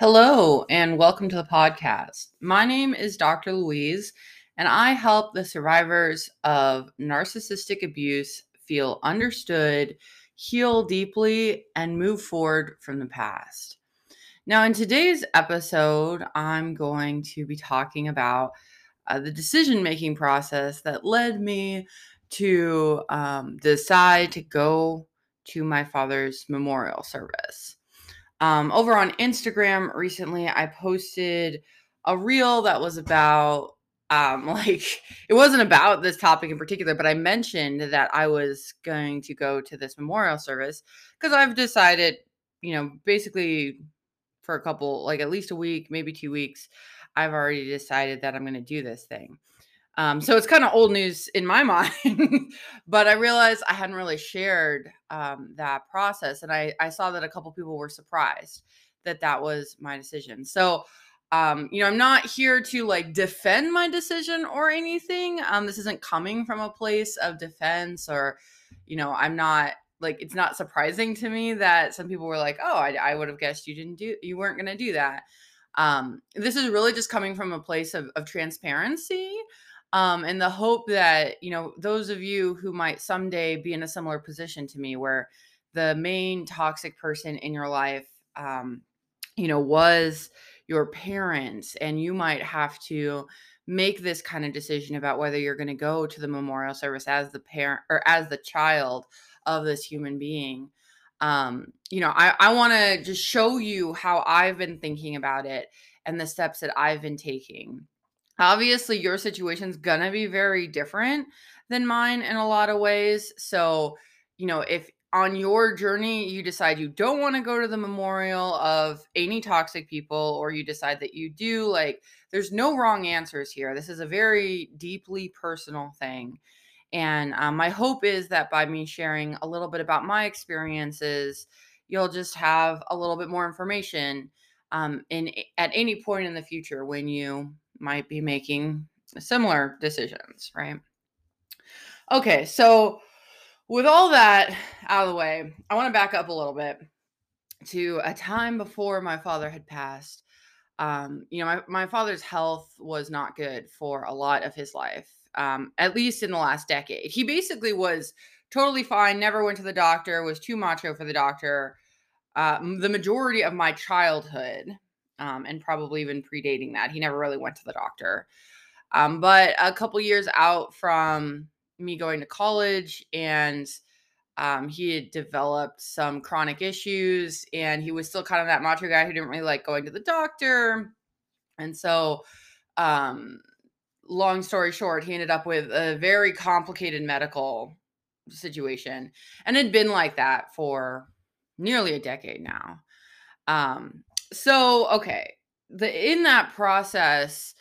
Hello, and welcome to the podcast. My name is Dr. Louise, and I help the survivors of narcissistic abuse feel understood, heal deeply, and move forward from the past. Now, in today's episode, I'm going to be talking about uh, the decision making process that led me to um, decide to go to my father's memorial service. Um, over on Instagram recently, I posted a reel that was about um like it wasn't about this topic in particular but i mentioned that i was going to go to this memorial service because i've decided you know basically for a couple like at least a week maybe two weeks i've already decided that i'm going to do this thing um, so it's kind of old news in my mind, but I realized I hadn't really shared um, that process, and I I saw that a couple people were surprised that that was my decision. So, um, you know, I'm not here to like defend my decision or anything. Um, this isn't coming from a place of defense, or you know, I'm not like it's not surprising to me that some people were like, "Oh, I, I would have guessed you didn't do you weren't going to do that." Um, this is really just coming from a place of, of transparency um, and the hope that you know those of you who might someday be in a similar position to me where the main toxic person in your life um, you know was your parents and you might have to make this kind of decision about whether you're going to go to the memorial service as the parent or as the child of this human being um, you know i, I want to just show you how i've been thinking about it and the steps that i've been taking obviously your situation's gonna be very different than mine in a lot of ways so you know if on your journey you decide you don't want to go to the memorial of any toxic people or you decide that you do like there's no wrong answers here. This is a very deeply personal thing and um, my hope is that by me sharing a little bit about my experiences you'll just have a little bit more information um, in at any point in the future when you might be making similar decisions, right? Okay, so with all that out of the way, I want to back up a little bit to a time before my father had passed. Um, you know, my, my father's health was not good for a lot of his life, um, at least in the last decade. He basically was totally fine, never went to the doctor, was too macho for the doctor. Uh, the majority of my childhood, um, and probably even predating that. He never really went to the doctor. Um, but a couple years out from me going to college and um, he had developed some chronic issues and he was still kind of that macho guy who didn't really like going to the doctor. And so, um, long story short, he ended up with a very complicated medical situation and had been like that for nearly a decade now. Um, so okay the in that process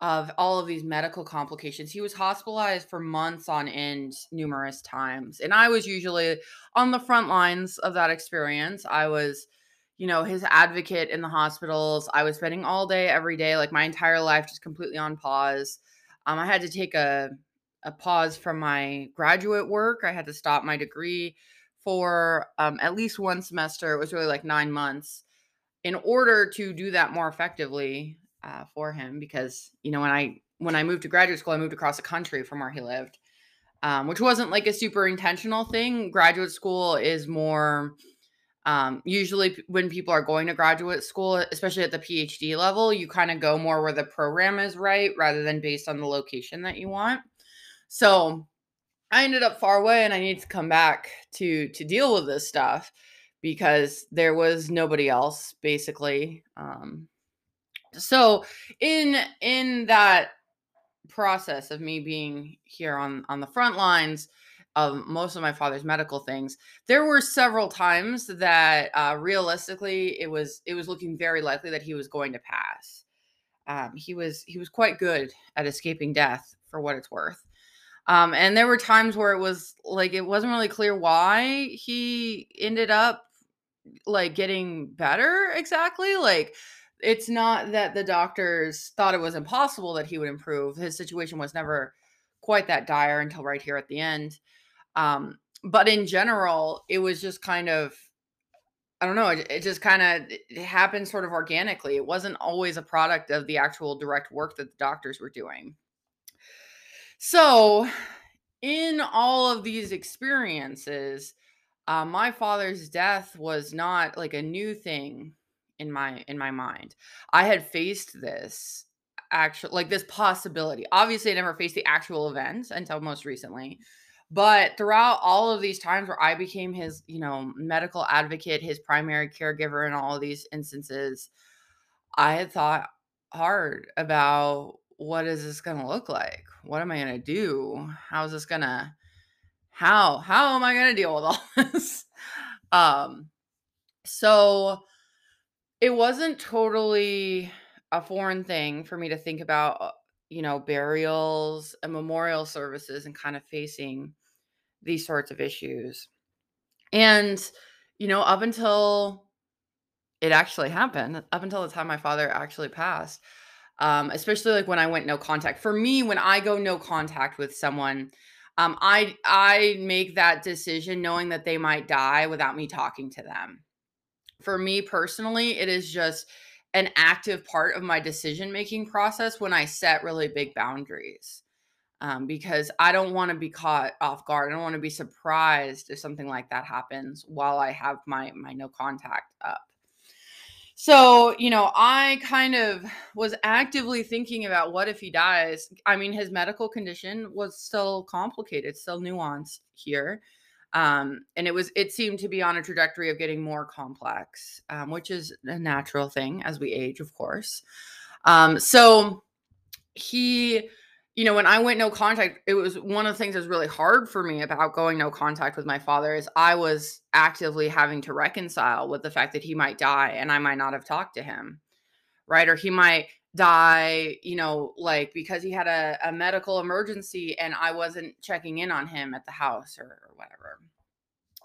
of all of these medical complications he was hospitalized for months on end numerous times and i was usually on the front lines of that experience. I was you know his advocate in the hospitals. I was spending all day every day like my entire life just completely on pause. Um, i had to take a, a pause from my graduate work. I had to stop my degree for um, at least one semester it was really like nine months in order to do that more effectively uh, for him because you know when i when i moved to graduate school i moved across the country from where he lived um, which wasn't like a super intentional thing. Graduate school is more um, usually when people are going to graduate school especially at the phd level you kind of go more where the program is right rather than based on the location that you want. So i ended up far away and i need to come back to to deal with this stuff because there was nobody else basically um so in in that process of me being here on on the front lines of most of my father's medical things there were several times that uh realistically it was it was looking very likely that he was going to pass. Um he was he was quite good at escaping death for what it's worth um and there were times where it was like it wasn't really clear why he ended up like getting better exactly like it's not that the doctors thought it was impossible that he would improve his situation was never quite that dire until right here at the end um but in general it was just kind of I don't know, it, it just kind of happened sort of organically. It wasn't always a product of the actual direct work that the doctors were doing. So, in all of these experiences, uh, my father's death was not like a new thing in my in my mind. I had faced this actual like this possibility. Obviously, I never faced the actual event until most recently. But throughout all of these times where I became his, you know, medical advocate, his primary caregiver in all of these instances, I had thought hard about what is this going to look like? What am I going to do? How is this going to how how am I going to deal with all this? um so it wasn't totally a foreign thing for me to think about, uh, you know, burials and memorial services and kind of facing these sorts of issues. And, you know, up until it actually happened, up until the time my father actually passed, um, especially like when I went no contact. For me, when I go no contact with someone, um, I I make that decision knowing that they might die without me talking to them. For me personally, it is just an active part of my decision making process when I set really big boundaries um, because I don't want to be caught off guard. I don't want to be surprised if something like that happens while I have my my no contact up. So, you know, I kind of was actively thinking about what if he dies. I mean, his medical condition was still complicated, still nuanced here. Um, and it was it seemed to be on a trajectory of getting more complex, um, which is a natural thing as we age, of course. Um, so he you know, when I went no contact, it was one of the things that was really hard for me about going no contact with my father is I was actively having to reconcile with the fact that he might die and I might not have talked to him. Right. Or he might die, you know, like because he had a, a medical emergency and I wasn't checking in on him at the house or, or whatever.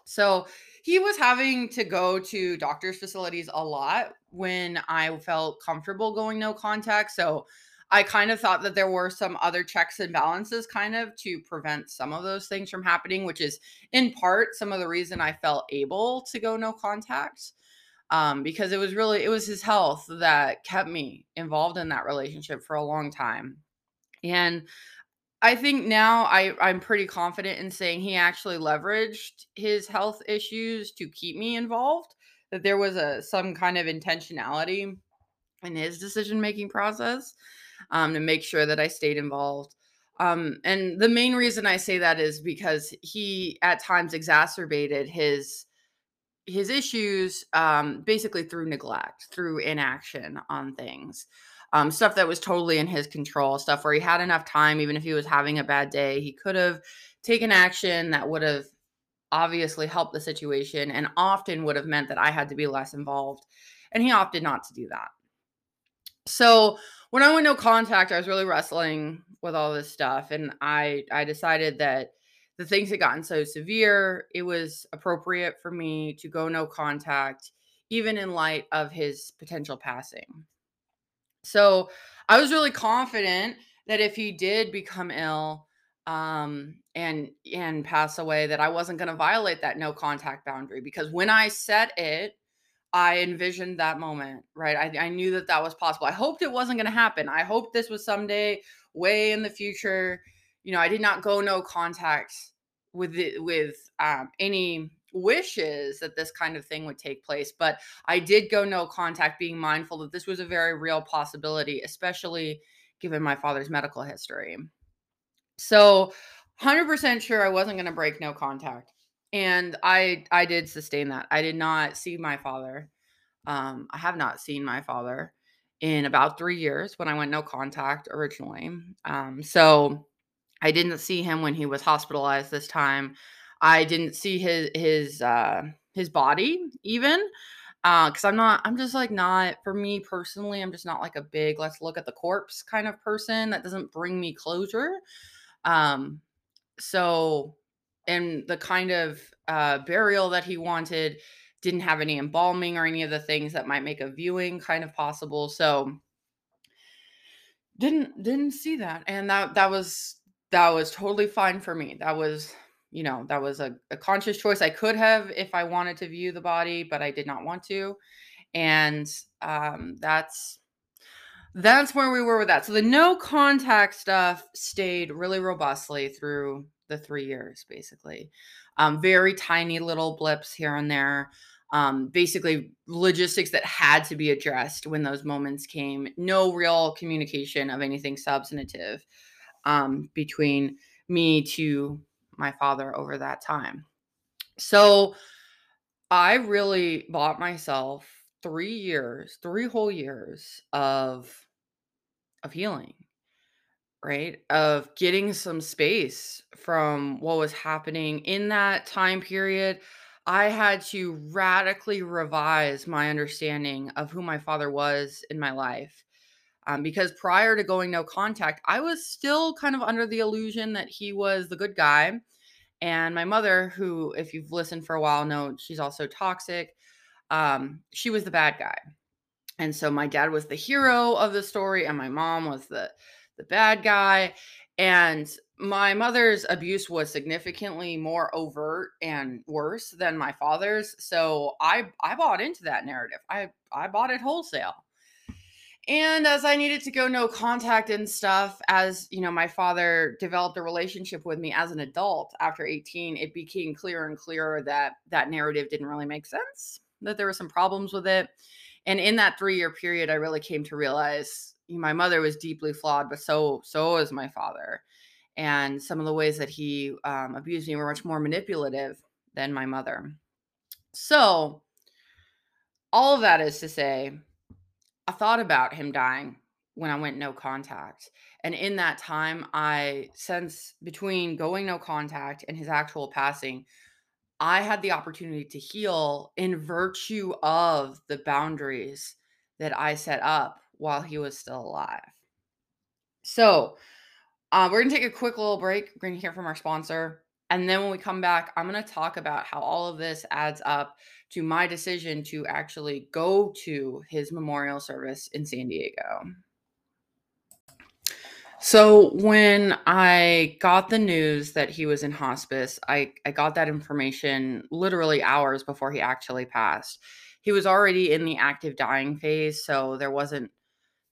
So he was having to go to doctor's facilities a lot when I felt comfortable going no contact. So I kind of thought that there were some other checks and balances kind of to prevent some of those things from happening, which is in part some of the reason I felt able to go no contact. Um, because it was really it was his health that kept me involved in that relationship for a long time. And I think now I, I'm pretty confident in saying he actually leveraged his health issues to keep me involved. That there was a some kind of intentionality in his decision making process um, to make sure that I stayed involved. Um, and the main reason I say that is because he at times exacerbated his his issues um, basically through neglect, through inaction on things. Um, stuff that was totally in his control, stuff where he had enough time, even if he was having a bad day, he could have taken action that would have obviously helped the situation and often would have meant that I had to be less involved. And he opted not to do that. So when I went no contact, I was really wrestling with all this stuff, and I I decided that the things had gotten so severe, it was appropriate for me to go no contact, even in light of his potential passing. So I was really confident that if he did become ill um, and and pass away, that I wasn't going to violate that no contact boundary because when I set it I envisioned that moment, right? I, I knew that that was possible. I hoped it wasn't going to happen. I hoped this was someday way in the future. You know, I did not go no contact with it, with um, any wishes that this kind of thing would take place, but I did go no contact, being mindful that this was a very real possibility, especially given my father's medical history. So, 100% sure I wasn't going to break no contact and i i did sustain that. I did not see my father um i have not seen my father in about three years when i went no contact originally um so i didn't see him when he was hospitalized this time. I didn't see his his uh his body even uh because i'm not i'm just like not for me personally i'm just not like a big let's look at the corpse kind of person. That doesn't bring me closure um so and the kind of uh, burial that he wanted didn't have any embalming or any of the things that might make a viewing kind of possible so didn't didn't see that and that that was that was totally fine for me that was you know, that was a, a conscious choice. I could have if I wanted to view the body, but I did not want to. And um, that's that's where we were with that. So the no contact stuff stayed really robustly through the three years, basically. Um, very tiny little blips here and there. Um, basically, logistics that had to be addressed when those moments came. No real communication of anything substantive um, between me to my father over that time. So I really bought myself three years, three whole years of of healing, right? Of getting some space from what was happening in that time period. I had to radically revise my understanding of who my father was in my life. Um, because prior to going no contact, I was still kind of under the illusion that he was the good guy. And my mother, who, if you've listened for a while, know she's also toxic, um, she was the bad guy. And so my dad was the hero of the story, and my mom was the the bad guy. And my mother's abuse was significantly more overt and worse than my father's. So I I bought into that narrative. I I bought it wholesale. And as I needed to go no contact and stuff, as you know, my father developed a relationship with me as an adult after 18, it became clearer and clearer that that narrative didn't really make sense, that there were some problems with it. And in that three year period, I really came to realize my mother was deeply flawed, but so so was my father. And some of the ways that he um, abused me were much more manipulative than my mother. So, all of that is to say, I thought about him dying when I went no contact. And in that time, I sense between going no contact and his actual passing, I had the opportunity to heal in virtue of the boundaries that I set up while he was still alive. So, uh, we're going to take a quick little break. We're going to hear from our sponsor. And then when we come back, I'm going to talk about how all of this adds up to my decision to actually go to his memorial service in San Diego. So when I got the news that he was in hospice, I, I got that information literally hours before he actually passed. He was already in the active dying phase, so there wasn't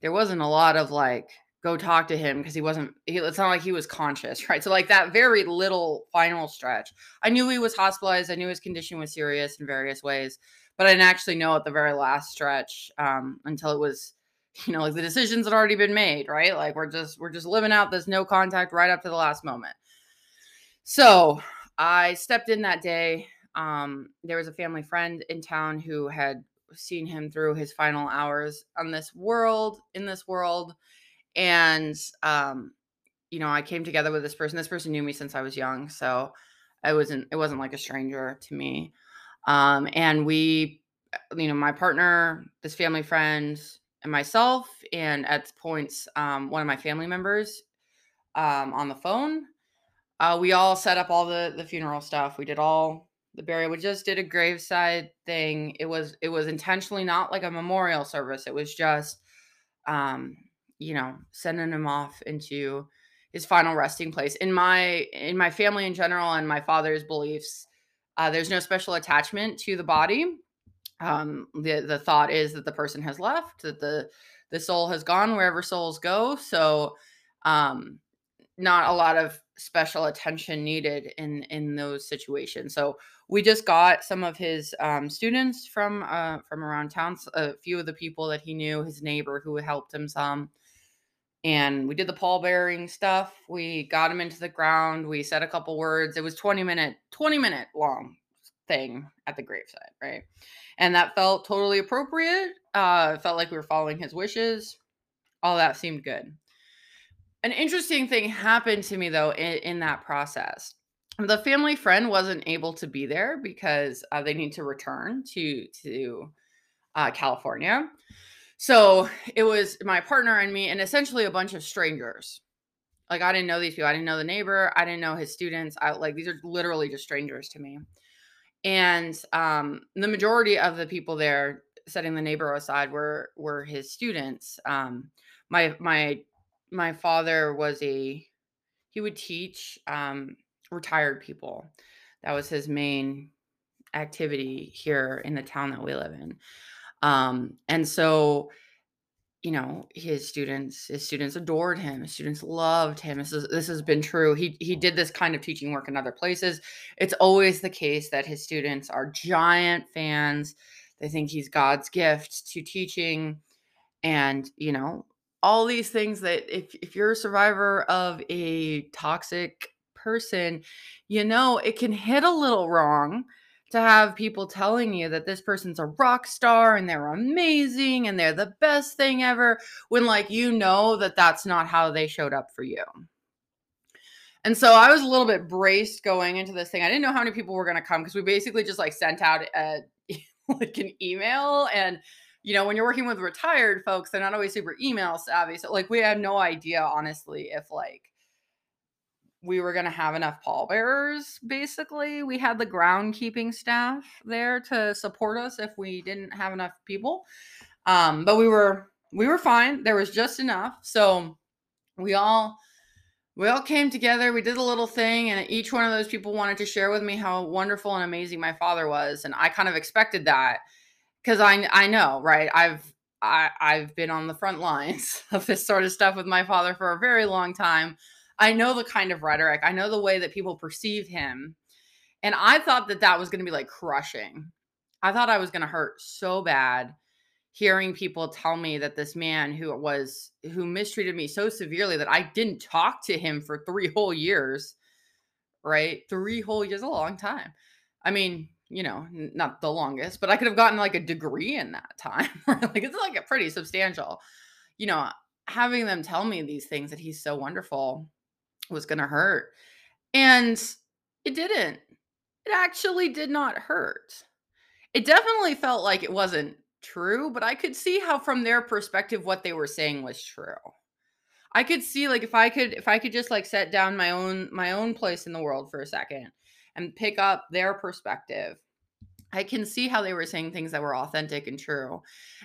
there wasn't a lot of like go talk to him because he wasn't he, it's not like he was conscious right? So like that very little final stretch i knew he was hospitalized i knew his condition was serious in various ways but i didn't actually know at the very last stretch um, until it was you know like the decisions had already been made right? Like we're just we're just living out this no contact right up to the last moment. So i stepped in that day um, there was a family friend in town who had seen him through his final hours on this world in this world and um you know i came together with this person this person knew me since i was young so i wasn't it wasn't like a stranger to me um and we uh, you know my partner this family friend and myself and at points um one of my family members um on the phone uh we all set up all the the funeral stuff we did all the burial we just did a graveside thing it was it was intentionally not like a memorial service it was just um you know, sending him off into his final resting place. In my in my family in general and my father's beliefs, uh, there's no special attachment to the body. Um, the the thought is that the person has left, that the the soul has gone wherever souls go. So, um, not a lot of special attention needed in in those situations. So we just got some of his um, students from uh, from around town, a few of the people that he knew, his neighbor who helped him some and we did the pall bearing stuff. We got him into the ground. We said a couple words. It was 20 minute, 20 minute long thing at the graveside, right? And that felt totally appropriate. Uh, felt like we were following his wishes. All that seemed good. An interesting thing happened to me though in, in that process. The family friend wasn't able to be there because uh, they need to return to to uh, California. So it was my partner and me, and essentially a bunch of strangers. Like I didn't know these people. I didn't know the neighbor. I didn't know his students. I like these are literally just strangers to me. And um, the majority of the people there, setting the neighbor aside, were were his students. Um, my my my father was a he would teach um, retired people. That was his main activity here in the town that we live in. Um, and so, you know, his students, his students adored him. His students loved him. This, is, this has been true. He he did this kind of teaching work in other places. It's always the case that his students are giant fans. They think he's God's gift to teaching, and you know, all these things that if if you're a survivor of a toxic person, you know, it can hit a little wrong to have people telling you that this person's a rock star and they're amazing and they're the best thing ever when like you know that that's not how they showed up for you. And so I was a little bit braced going into this thing. I didn't know how many people were going to come because we basically just like sent out a like an email and you know when you're working with retired folks they're not always super email savvy so like we had no idea honestly if like we were going to have enough pallbearers basically. We had the groundkeeping staff there to support us if we didn't have enough people um, but we were we were fine. There was just enough. So we all we all came together. We did a little thing and each one of those people wanted to share with me how wonderful and amazing my father was and i kind of expected that because i i know right i've I, I've been on the front lines of this sort of stuff with my father for a very long time. I know the kind of rhetoric, I know the way that people perceive him. And I thought that that was going to be like crushing. I thought I was going to hurt so bad hearing people tell me that this man who was who mistreated me so severely that I didn't talk to him for 3 whole years, right? 3 whole years a long time. I mean, you know, not the longest, but I could have gotten like a degree in that time. like it's like a pretty substantial. You know, having them tell me these things that he's so wonderful was going to hurt. And it didn't. It actually did not hurt. It definitely felt like it wasn't true, but I could see how from their perspective what they were saying was true. I could see like if I could if I could just like set down my own my own place in the world for a second and pick up their perspective. I can see how they were saying things that were authentic and true.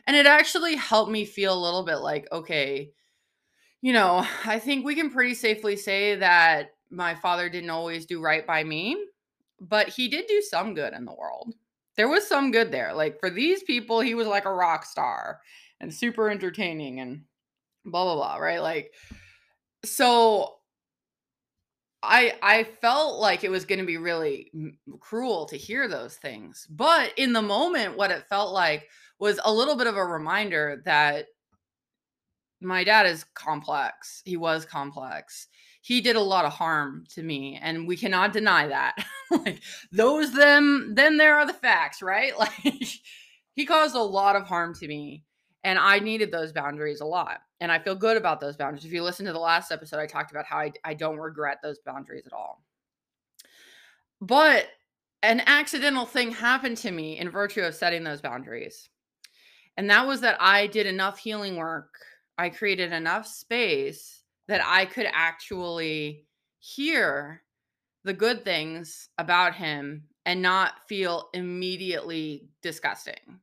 And it actually helped me feel a little bit like okay, you know, I think we can pretty safely say that my father didn't always do right by me, but he did do some good in the world. There was some good there. Like for these people, he was like a rock star and super entertaining and blah blah blah, right? Like so I I felt like it was going to be really cruel to hear those things. But in the moment what it felt like was a little bit of a reminder that my dad is complex. He was complex. He did a lot of harm to me, and we cannot deny that. like those them, then there are the facts, right? Like he caused a lot of harm to me, and I needed those boundaries a lot. And I feel good about those boundaries. If you listen to the last episode, I talked about how I, I don't regret those boundaries at all. But an accidental thing happened to me in virtue of setting those boundaries. And that was that I did enough healing work I created enough space that I could actually hear the good things about him and not feel immediately disgusting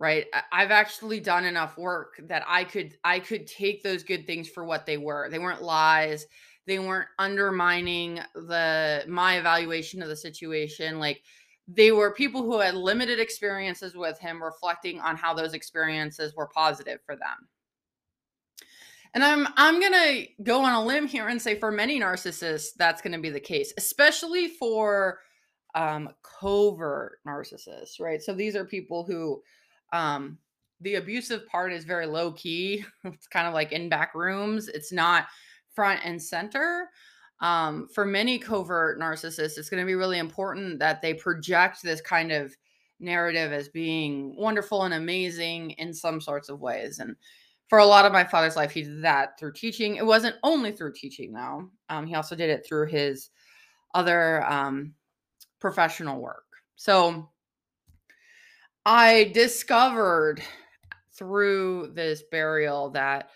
right? I've actually done enough work that i could i could take those good things for what they were. They weren't lies. They weren't undermining the my evaluation of the situation. Like they were people who had limited experiences with him reflecting on how those experiences were positive for them. And i'm i'm going to go on a limb here and say for many narcissists that's going to be the case especially for um covert narcissists right? So these are people who um the abusive part is very low key it's kind of like in back rooms it's not front and center um, for many covert narcissists, it's going to be really important that they project this kind of narrative as being wonderful and amazing in some sorts of ways. And for a lot of my father's life, he did that through teaching. It wasn't only through teaching, though. Um, he also did it through his other um, professional work. So I discovered through this burial that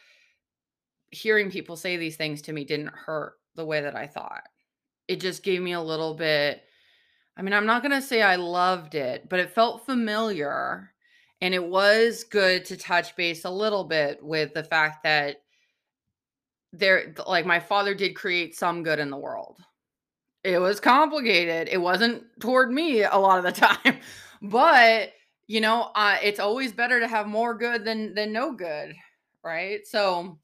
hearing people say these things to me didn't hurt the way that I thought. It just gave me a little bit I mean, I'm not going to say I loved it, but it felt familiar and it was good to touch base a little bit with the fact that there like my father did create some good in the world. it was complicated. It wasn't toward me a lot of the time, but you know, uh, it's always better to have more good than than no good, right? So,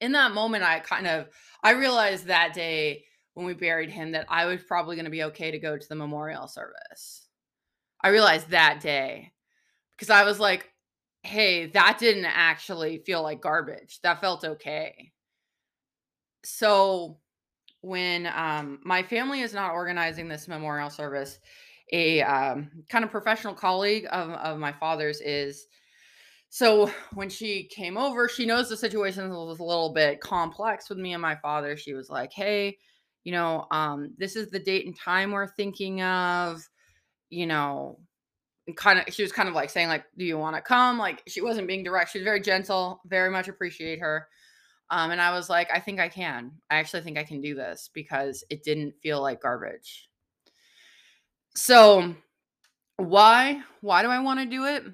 in that moment, I kind of I realized that day when we buried him that I was probably going to be okay to go to the memorial service. I realized that day because I was like, hey, that didn't actually feel like garbage. That felt okay. So when um, my family is not organizing this memorial service, a um, kind of professional colleague of, of my father's is. So when she came over, she knows the situation was a little bit complex with me and my father. She was like, hey, you know, um, this is the date and time we're thinking of, you know, kind of she was kind of like saying like do you want to come like she wasn't being direct she was very gentle very much appreciate her um and i was like i think i can i actually think i can do this because it didn't feel like garbage so why why do i want to do it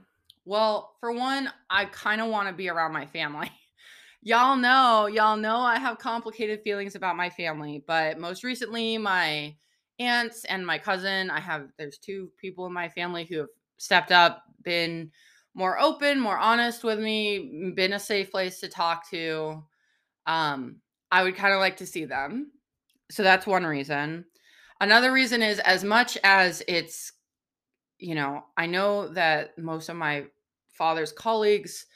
well for one i kind of want to be around my family y'all know y'all know i have complicated feelings about my family but most recently my aunts and my cousin i have there's two people in my family who have stepped up, been more open, more honest with me, been a safe place to talk to. Um, I would kind of like to see them. So that's one reason. Another reason is as much as it's, you know, I know that most of my father's colleagues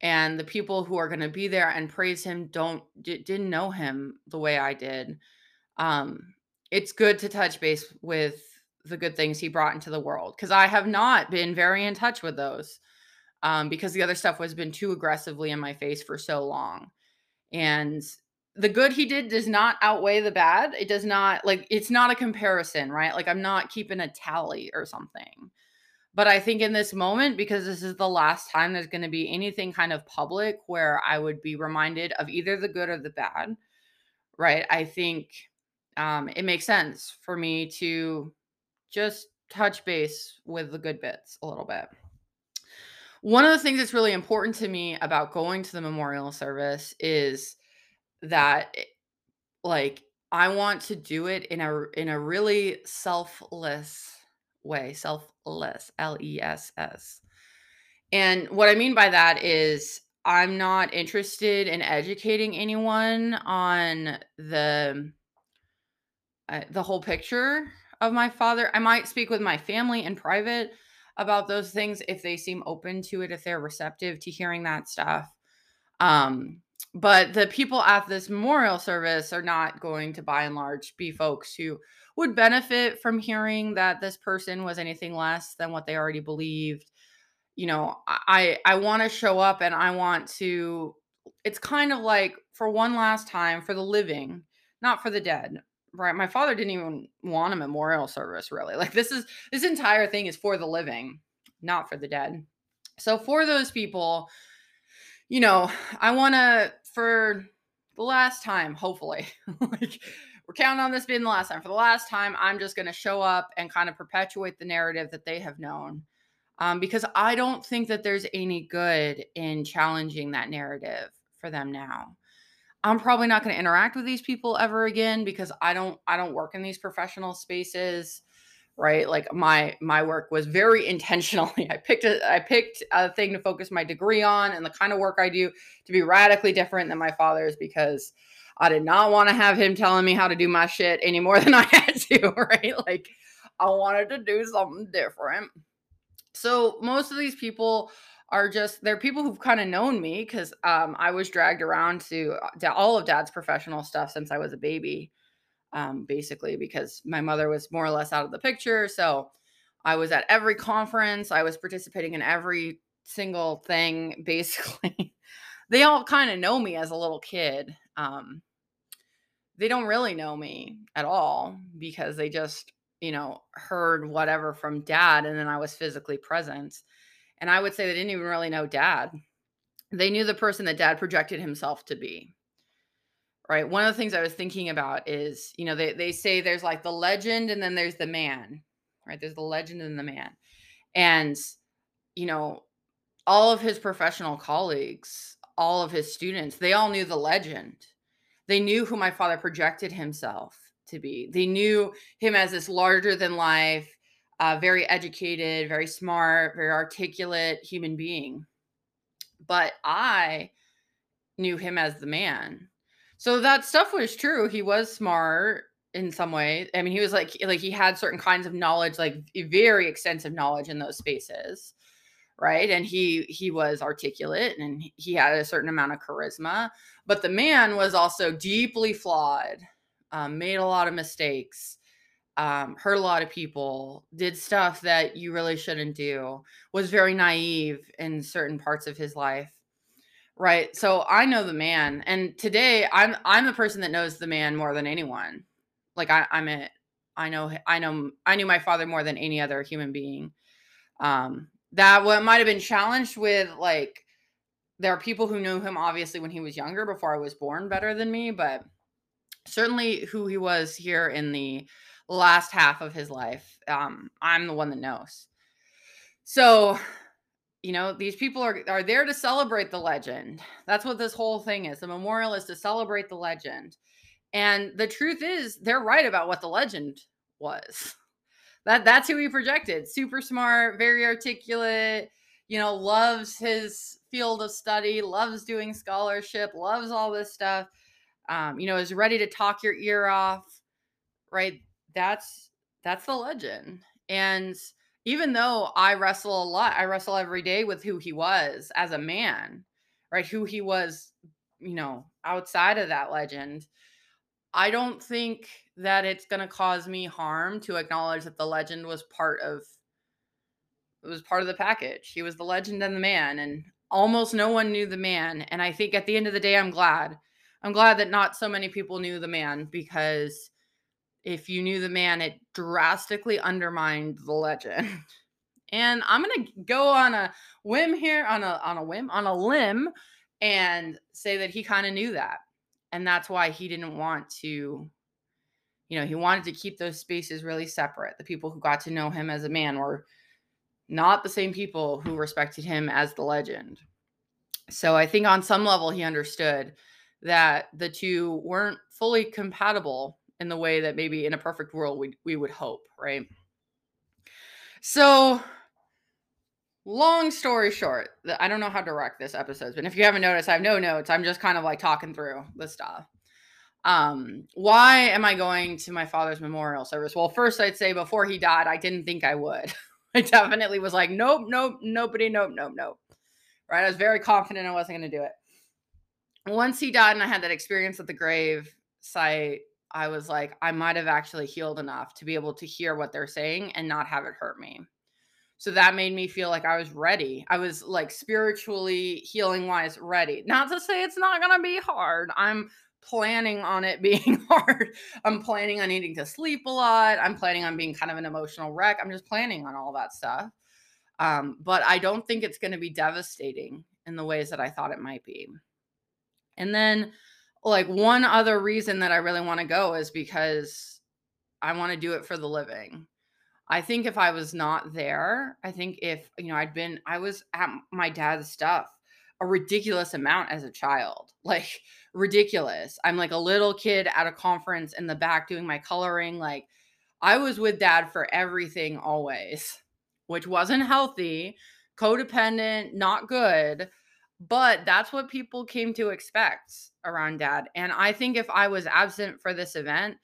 and the people who are going to be there and praise him don't d- didn't know him the way I did. Um, it's good to touch base with the good things he brought into the world because I have not been very in touch with those um, because the other stuff was been too aggressively in my face for so long. And the good he did does not outweigh the bad. It does not like it's not a comparison, right? Like I'm not keeping a tally or something. But I think in this moment, because this is the last time there's going to be anything kind of public where I would be reminded of either the good or the bad, right? I think um, it makes sense for me to just touch base with the good bits a little bit. One of the things that's really important to me about going to the memorial service is that like I want to do it in a in a really selfless way, selfless, L E S S. And what I mean by that is I'm not interested in educating anyone on the uh, the whole picture of my father. I might speak with my family in private about those things if they seem open to it, if they're receptive to hearing that stuff. Um, but the people at this memorial service are not going to, by and large, be folks who would benefit from hearing that this person was anything less than what they already believed. You know, I I want to show up and I want to. It's kind of like for one last time for the living, not for the dead right my father didn't even want a memorial service really like this is this entire thing is for the living not for the dead so for those people you know i want to for the last time hopefully like we're counting on this being the last time for the last time i'm just going to show up and kind of perpetuate the narrative that they have known um, because i don't think that there's any good in challenging that narrative for them now. I'm probably not going to interact with these people ever again because I don't I don't work in these professional spaces right? Like my my work was very intentionally i picked a i picked a thing to focus my degree on and the kind of work i do to be radically different than my father's because i did not want to have him telling me how to do my shit any more than i had to right? Like i wanted to do something different. So most of these people are just they're people who've kind of known me because um, I was dragged around to, uh, to all of dad's professional stuff since I was a baby, um, basically because my mother was more or less out of the picture. So I was at every conference, I was participating in every single thing. Basically, they all kind of know me as a little kid. Um, they don't really know me at all because they just you know heard whatever from dad, and then I was physically present and I would say they didn't even really know dad. They knew the person that dad projected himself to be. Right. One of the things I was thinking about is, you know, they, they say there's like the legend and then there's the man, right? There's the legend and the man. And, you know, all of his professional colleagues, all of his students, they all knew the legend. They knew who my father projected himself to be. They knew him as this larger than life, uh, very educated, very smart, very articulate human being. But I knew him as the man. So that stuff was true. He was smart in some way. I mean, he was like like he had certain kinds of knowledge, like very extensive knowledge in those spaces, right? And he he was articulate and he had a certain amount of charisma. But the man was also deeply flawed, um, made a lot of mistakes, um, hurt a lot of people, did stuff that you really shouldn't do, was very naive in certain parts of his life. Right. So I know the man. And today I'm I'm the person that knows the man more than anyone like I, I'm a, I know, I know, I knew my father more than any other human being. Um, that what might have been challenged with like, there are people who knew him obviously when he was younger before I was born better than me, but certainly who he was here in the last half of his life. Um, I'm the one that knows. So, you know, these people are are there to celebrate the legend. That's what this whole thing is. The memorial is to celebrate the legend. And the truth is, they're right about what the legend was. That that's who he projected. Super smart, very articulate, you know, loves his field of study, loves doing scholarship, loves all this stuff. Um, you know, is ready to talk your ear off, right? That's that's the legend. And even though I wrestle a lot, I wrestle every day with who he was as a man, right? Who he was, you know, outside of that legend. I don't think that it's going to cause me harm to acknowledge that the legend was part of it was part of the package. He was the legend and the man and almost no one knew the man and I think at the end of the day I'm glad. I'm glad that not so many people knew the man because if you knew the man it drastically undermined the legend. And I'm to go on a whim here on a on a whim on a limb and say that he kind of knew that. And that's why he didn't want to you know he wanted to keep those spaces really separate. The people who got to know him as a man were not the same people who respected him as the legend. So i think on some level he understood that the two weren't fully compatible in the way that maybe in a perfect world we, we would hope right so long story short, I don't know how direct this episode but if you haven't noticed, I have no notes. I'm just kind of like talking through the stuff. Um, why am I going to my father's memorial service? Well, first I'd say before he died, I didn't think I would. I definitely was like, nope, nope, nobody, nope, nope, nope. Right? I was very confident I wasn't going to do it. Once he died and I had that experience at the grave site, I was like, I might have actually healed enough to be able to hear what they're saying and not have it hurt me. So that made me feel like I was ready. I was like spiritually healing wise ready. Not to say it's not going to be hard. I'm planning on it being hard. I'm planning on needing to sleep a lot. I'm planning on being kind of an emotional wreck. I'm just planning on all that stuff. Um, but I don't think it's going to be devastating in the ways that I thought it might be. And then, like, one other reason that I really want to go is because I want to do it for the living. I think if I was not there, I think if, you know, I'd been, I was at my dad's stuff a ridiculous amount as a child, like ridiculous. I'm like a little kid at a conference in the back doing my coloring. Like I was with dad for everything always, which wasn't healthy, codependent, not good. But that's what people came to expect around dad. And I think if I was absent for this event,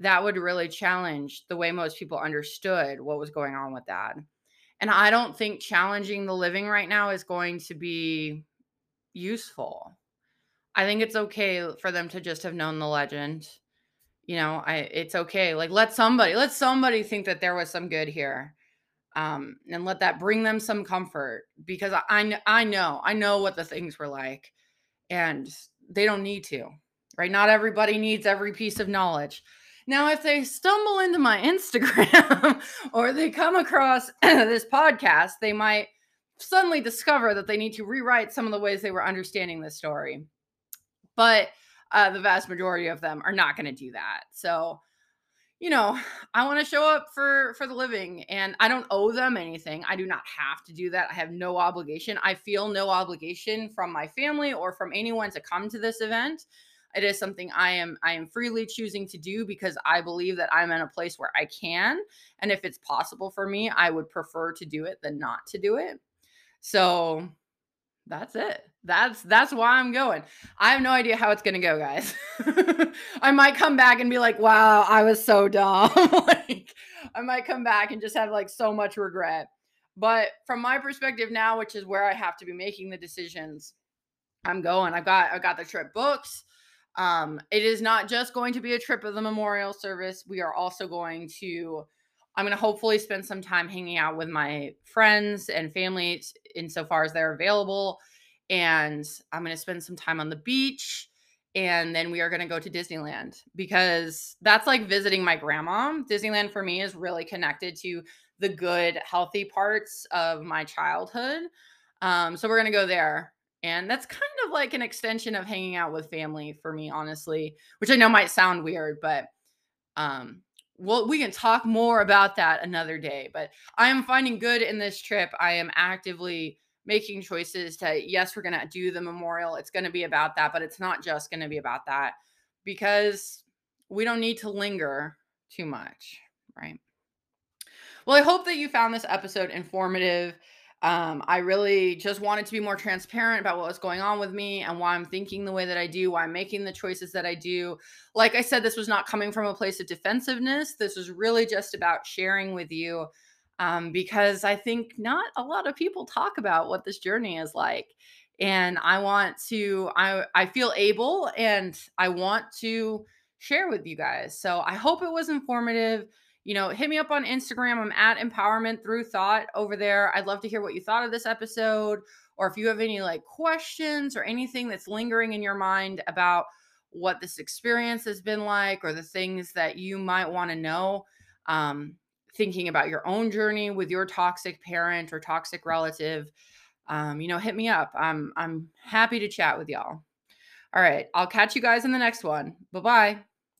that would really challenge the way most people understood what was going on with dad. And I don't think challenging the living right now is going to be useful. I think it's okay for them to just have known the legend. You know, I it's okay. Like let somebody let somebody think that there was some good here. Um, and let that bring them some comfort because I, I I know I know what the things were like, and they don't need to, right? Not everybody needs every piece of knowledge. Now, if they stumble into my Instagram or they come across this podcast, they might suddenly discover that they need to rewrite some of the ways they were understanding this story. But uh, the vast majority of them are not going to do that. So, you know, I want to show up for for the living, and I don't owe them anything. I do not have to do that. I have no obligation. I feel no obligation from my family or from anyone to come to this event. It is something I am I am freely choosing to do because I believe that I'm in a place where I can and if it's possible for me, I would prefer to do it than not to do it. So that's it. That's that's why I'm going. I have no idea how it's gonna go, guys. I might come back and be like, "Wow, I was so dumb." like, I might come back and just have like so much regret. But from my perspective now, which is where I have to be making the decisions, I'm going. I've got I've got the trip books. Um, it is not just going to be a trip of the memorial service. We are also going to I'm going to hopefully spend some time hanging out with my friends and family insofar as they're available. And I'm going to spend some time on the beach. And then we are going to go to Disneyland because that's like visiting my grandma. Disneyland for me is really connected to the good, healthy parts of my childhood. Um, so we're going to go there. And that's kind of like an extension of hanging out with family for me, honestly, which I know might sound weird, but um, well, we can talk more about that another day. But I am finding good in this trip. I am actively making choices to, yes, we're going to do the memorial. It's going to be about that, but it's not just going to be about that because we don't need to linger too much, right? Well, I hope that you found this episode informative. Um, I really just wanted to be more transparent about what was going on with me and why I'm thinking the way that I do, why I'm making the choices that I do. Like I said, this was not coming from a place of defensiveness. This was really just about sharing with you um, because I think not a lot of people talk about what this journey is like. And I want to, I, I feel able and I want to share with you guys. So I hope it was informative you know, hit me up on Instagram. I'm at empowerment through thought over there. I'd love to hear what you thought of this episode or if you have any like questions or anything that's lingering in your mind about what this experience has been like or the things that you might want to know. Um, thinking about your own journey with your toxic parent or toxic relative, um, you know, hit me up. I'm I'm happy to chat with y'all. All right, I'll catch you guys in the next one. Bye bye.